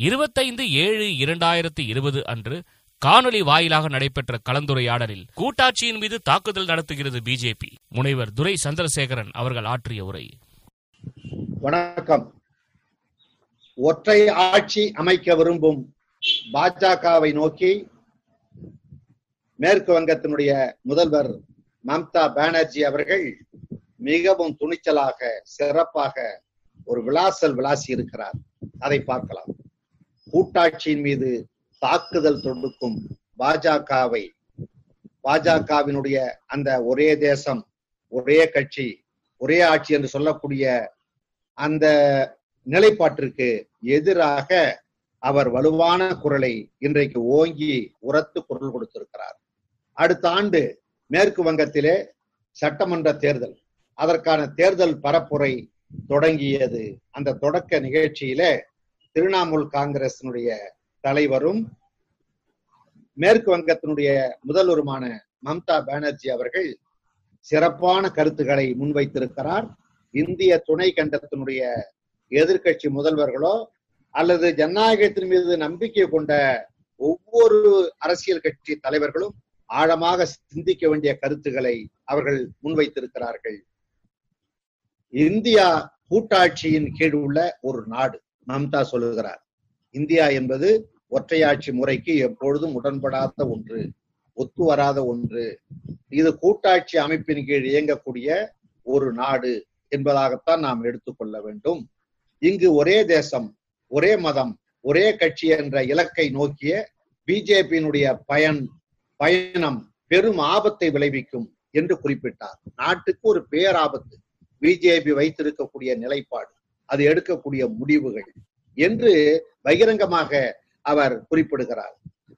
இருபத்தைந்து ஏழு இரண்டாயிரத்தி இருபது அன்று காணொலி வாயிலாக நடைபெற்ற கலந்துரையாடலில் கூட்டாட்சியின் மீது தாக்குதல் நடத்துகிறது பிஜேபி. முனைவர் துரை சந்திரசேகரன் அவர்கள் ஆற்றிய உரை. வணக்கம். ஒற்றை ஆட்சி அமைக்க விரும்பும் பாஜகவை நோக்கி மேற்கு வங்கத்தினுடைய முதல்வர் மம்தா பானர்ஜி அவர்கள் மிகவும் துணிச்சலாக சிறப்பாக ஒரு விளாசல் விளாசி இருக்கிறார் அதை பார்க்கலாம். கூட்டாட்சியின் மீது தாக்குதல் தொடுக்கும் பாஜகவை பாஜகவினுடைய அந்த ஒரே தேசம் ஒரே கட்சி ஒரே ஆட்சி என்று சொல்லக்கூடிய அந்த நிலைப்பாட்டிற்கு எதிராக அவர் வலுவான குரலை இன்றைக்கு ஓங்கி உரத்து குரல் கொடுத்திருக்கிறார். அடுத்த ஆண்டு மேற்கு வங்கத்திலே சட்டமன்ற தேர்தல். அதற்கான தேர்தல் பரப்புரை தொடங்கியது. அந்த தொடக்க நிகழ்ச்சியிலே திரிணாமுல் காங்கிரசினுடைய தலைவரும் மேற்கு வங்கத்தினுடைய முதல்வருமான மம்தா பானர்ஜி அவர்கள் சிறப்பான கருத்துக்களை முன்வைத்திருக்கிறார். இந்திய துணை கண்டத்தினுடைய எதிர்கட்சி முதல்வர்களோ அல்லது ஜனநாயகத்தின் மீது நம்பிக்கை கொண்ட ஒவ்வொரு அரசியல் கட்சி தலைவர்களும் ஆழமாக சிந்திக்க வேண்டிய கருத்துக்களை அவர்கள் முன்வைத்திருக்கிறார்கள். இந்தியா கூட்டாட்சியின் கீழ் உள்ள ஒரு நாடு. மம்தா சொல்லுகிறார். இந்தியா என்பது ஒற்றையாட்சி முறைக்கு எப்பொழுதும் உடன்படாத ஒன்று ஒத்து வராத ஒன்று. இது கூட்டாட்சி அமைப்பின் கீழ் இயங்கக்கூடிய ஒரு நாடு என்பதாகத்தான் நாம் எடுத்துக்கொள்ள வேண்டும். இங்கு ஒரே தேசம் ஒரே மதம் ஒரே கட்சி என்ற இலக்கை நோக்கிய பிஜேபியினுடைய பயன் பயணம் பெரும் ஆபத்தை விளைவிக்கும் என்று குறிப்பிட்டார். நாட்டுக்கு ஒரு பேராபத்து பிஜேபி வைத்திருக்கக்கூடிய நிலைப்பாடு. அது எடுக்கக்கூடிய முடிவுகள் என்று பகிரங்கமாக அவர் குறிப்பிடுகிறார்.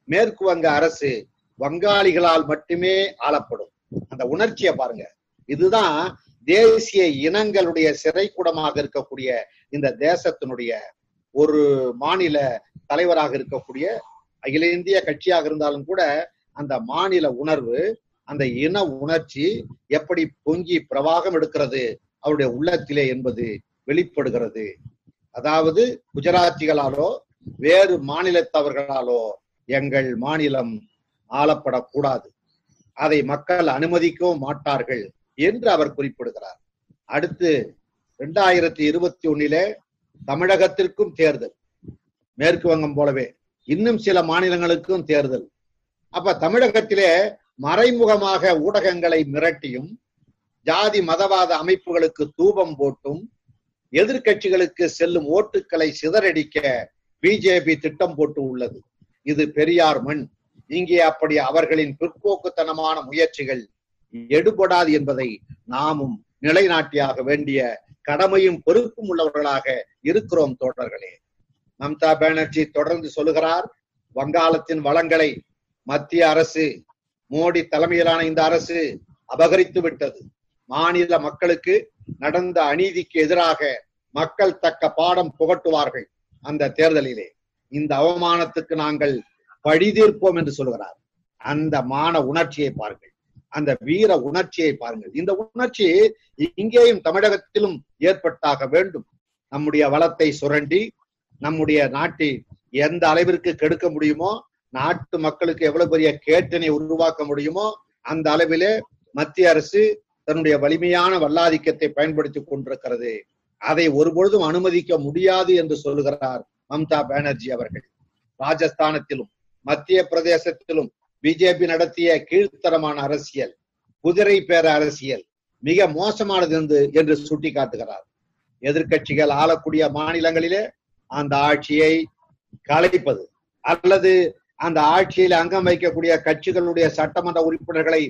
மேற்கு வங்க அரசு வங்காளிகளால் மட்டுமே ஆளப்படும். அந்த உணர்ச்சியை பாருங்க. இதுதான் தேசிய இனங்களுடைய சிறைக்கூடமாக இருக்கக்கூடிய இந்த தேசத்தினுடைய ஒரு மாநில தலைவராக இருக்கக்கூடிய அகில இந்திய கட்சியாக இருந்தாலும் கூட அந்த மாநில உணர்வு அந்த இன உணர்ச்சி எப்படி பொங்கி பிரவாகம் எடுக்கிறது அவருடைய உள்ளத்திலே என்பது வெளிப்படுகிறது. அதாவது குஜராத்திகளாலோ வேறு மாநிலத்தவர்களாலோ எங்கள் மாநிலம் ஆளப்படக்கூடாது. அதை மக்கள் அனுமதிக்கவும் மாட்டார்கள் என்று அவர் குறிப்பிடுகிறார். அடுத்து இரண்டாயிரத்தி இருபத்தி ஒன்னிலே தமிழகத்திற்கும் தேர்தல். மேற்கு வங்கம் போலவே இன்னும் சில மாநிலங்களுக்கும் தேர்தல். அப்ப தமிழகத்திலே மறைமுகமாக ஊடகங்களை மிரட்டியும் ஜாதி மதவாத அமைப்புகளுக்கு தூபம் போட்டும் எதிர்கட்சிகளுக்கு செல்லும் ஓட்டுக்களை சிதறடிக்க பிஜேபி திட்டம் போட்டு உள்ளது. இது பெரியார் மண். இங்கே அப்படி அவர்களின் பிற்போக்குத்தனமான முயற்சிகள் எடுபடாது என்பதை நாமும் நிலைநாட்டியாக வேண்டிய கடமையும் பொறுப்பும் உள்ளவர்களாக இருக்கிறோம் தோழர்களே. மம்தா பானர்ஜி தொடர்ந்து சொல்லுகிறார் வங்காளத்தின் வளங்களை மத்திய அரசு மோடி தலைமையிலான இந்த அரசு அபகரித்து விட்டது. மாநில மக்களுக்கு நடந்த அநீதிக்கு எதிராக மக்கள் தக்க பாடம் புகட்டுவார்கள் அந்த தேர்தலிலே. இந்த அவமானத்துக்கு நாங்கள் பழி தீர்ப்போம் என்று சொல்கிறார். அந்த மான உணர்ச்சியை பாருங்கள். அந்த வீர உணர்ச்சியை பாருங்கள். இந்த உணர்ச்சி இங்கேயும் தமிழகத்திலும் ஏற்பட்டாக வேண்டும். நம்முடைய வளத்தை சுரண்டி நம்முடைய நாட்டை எந்த அளவிற்கு கெடுக்க முடியுமோ நாட்டு மக்களுக்கு எவ்வளவு பெரிய கேட்டனை உருவாக்க முடியுமோ அந்த அளவிலே மத்திய அரசு தன்னுடைய வலிமையான வல்லாதிக்கத்தை பயன்படுத்தி கொண்டிருக்கிறது. அதை ஒருபொழுதும் அனுமதிக்க முடியாது என்று சொல்லுகிறார் மம்தா பானர்ஜி அவர்கள். ராஜஸ்தானத்திலும் மத்திய பிரதேசத்திலும் பிஜேபி நடத்திய கீழ்த்தரமான அரசியல் குதிரை பேர அரசியல் மிக மோசமானது என்று என்று சுட்டிக்காட்டுகிறார். எதிர்கட்சிகள் ஆளக்கூடிய மாநிலங்களிலே அந்த ஆட்சியை கலைப்பது அல்லது அந்த ஆட்சியில் அங்கம் வைக்கக்கூடிய கட்சிகளுடைய சட்டமன்ற உறுப்பினர்களை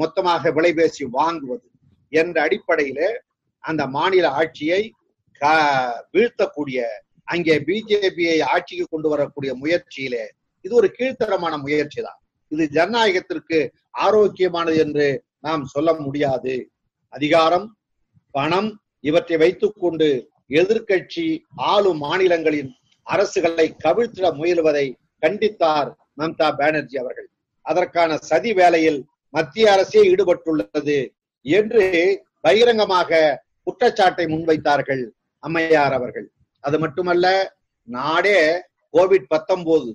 மொத்தமாக விலை பேசி வாங்குவது என்ற அடிப்படையிலே அந்த மாநில ஆட்சியை வீழ்த்தக்கூடிய அங்கே பிஜேபியை ஆட்சிக்கு கொண்டு வரக்கூடிய முயற்சியிலே இது ஒரு கீழ்த்தரமான முயற்சி தான் இது ஜனநாயகத்திற்கு ஆரோக்கியமானது என்று நாம் சொல்ல முடியாது. அதிகாரம் பணம் இவற்றை வைத்துக் கொண்டு எதிர்கட்சி ஆளும் மாநிலங்களின் அரசுகளை கவிழ்த்திட முயல்வதை கண்டித்தார் மம்தா பானர்ஜி அவர்கள். அதற்கான சதி வேலையில் மத்திய அரசே ஈடுபட்டுள்ளது என்று பகிரங்கமாக குற்றச்சாட்டை முன்வைத்தார்கள் அம்மையார் அவர்கள். அது மட்டுமல்ல நாடே கோவிட் பத்தொன்பது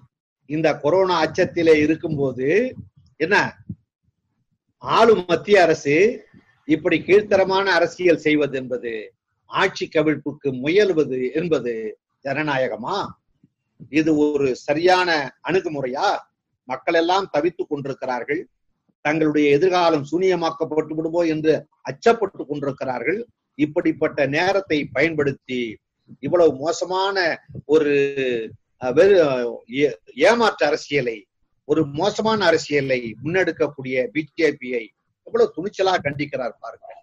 இந்த கொரோனா அச்சத்திலே இருக்கும்போது என்ன? ஆளும் மத்திய அரசு இப்படி கீழ்த்தரமான அரசியல் செய்வது என்பது ஆட்சி கவிழ்ப்புக்கு முயல்வது என்பது ஜனநாயகமா? இது ஒரு சரியான அணுகுமுறையா? மக்கள் எல்லாம் தவித்துக் கொண்டிருக்கிறார்கள். தங்களுடைய எதிர்காலம் சூனியமாக்கப்பட்டு விடுமோ என்று அச்சப்பட்டு கொண்டிருக்கிறார்கள். இப்படிப்பட்ட நேரத்தை பயன்படுத்தி இவ்வளவு மோசமான ஒரு ஏமாற்று அரசியலை ஒரு மோசமான அரசியலை முன்னெடுக்கக்கூடிய பிஜேபியை எவ்வளவு துணிச்சலா கண்டிக்கிறார் பாருங்கள்.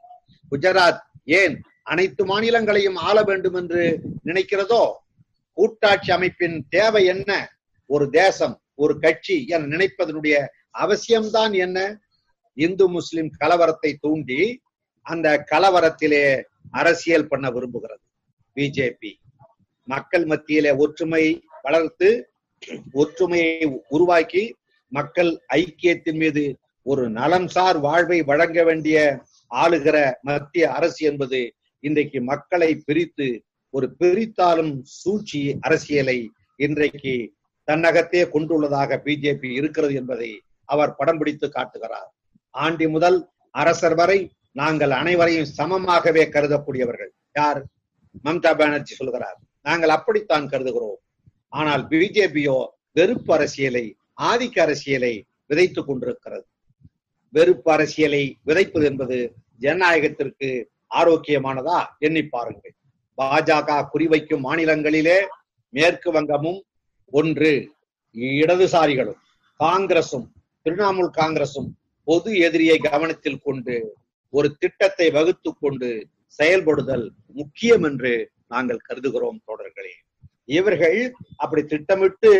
குஜராத் ஏன் அனைத்து மாநிலங்களையும் ஆள வேண்டும் என்று நினைக்கிறதோ? கூட்டாட்சி அமைப்பின் தேவை என்ன? ஒரு தேசம் ஒரு கட்சி என நினைப்பதனுடைய அவசியம்தான் என்ன? இந்து முஸ்லிம் கலவரத்தை தூண்டி அந்த கலவரத்திலே அரசியல் பண்ண விரும்புகிறது. பிஜேபி. மக்கள் மத்தியிலே ஒற்றுமை வளர்த்து ஒற்றுமையை உருவாக்கி மக்கள் ஐக்கியத்தின் மீது ஒரு நலம்சார் வாழ்வை வழங்க வேண்டிய ஆளுகிற மத்திய அரசு என்பது இன்றைக்கு மக்களை பிரித்து ஒரு பிரித்தாலும் சூழ்ச்சி அரசியலை இன்றைக்கு தன்னகத்தே கொண்டுள்ளதாக பிஜேபி இருக்கிறது என்பதை அவர் படம் பிடித்து காட்டுகிறார். ஆண்டி முதல் அரசர் வரை நாங்கள் அனைவரையும் சமமாகவே கருதக்கூடியவர்கள். யார்? மம்தா பானர்ஜி சொல்கிறார். நாங்கள் அப்படித்தான் கருதுகிறோம். ஆனால் பிஜேபியோ வெறுப்பு அரசியலை ஆதிக்க அரசியலை விதைத்துக் கொண்டிருக்கிறது. வெறுப்பு அரசியலை விதைப்பது என்பது ஜனநாயகத்திற்கு ஆரோக்கியமானதா? எண்ணி பாருங்கள். பாஜக குறிவைக்கும் மாநிலங்களிலே மேற்கு வங்கமும் ஒன்று இடதுசாரிகளும் காங்கிரசும் திரிணாமுல் காங்கிரசும் பொது எதிரியை கவனத்தில் கொண்டு ஒரு திட்டத்தை வகுத்து கொண்டு செயல்படுதல் முக்கியம் என்று நாங்கள் கருதுகிறோம் தோழர்களே. இவர்கள் அப்படி திட்டமிட்டு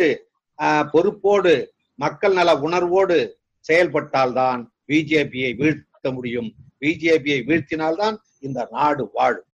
ஆஹ், பொறுப்போடு மக்கள் நல உணர்வோடு செயல்பட்டால்தான் பிஜேபியை வீழ்த்த முடியும். பிஜேபியை வீழ்த்தினால்தான் இந்த நாடு வாழும்.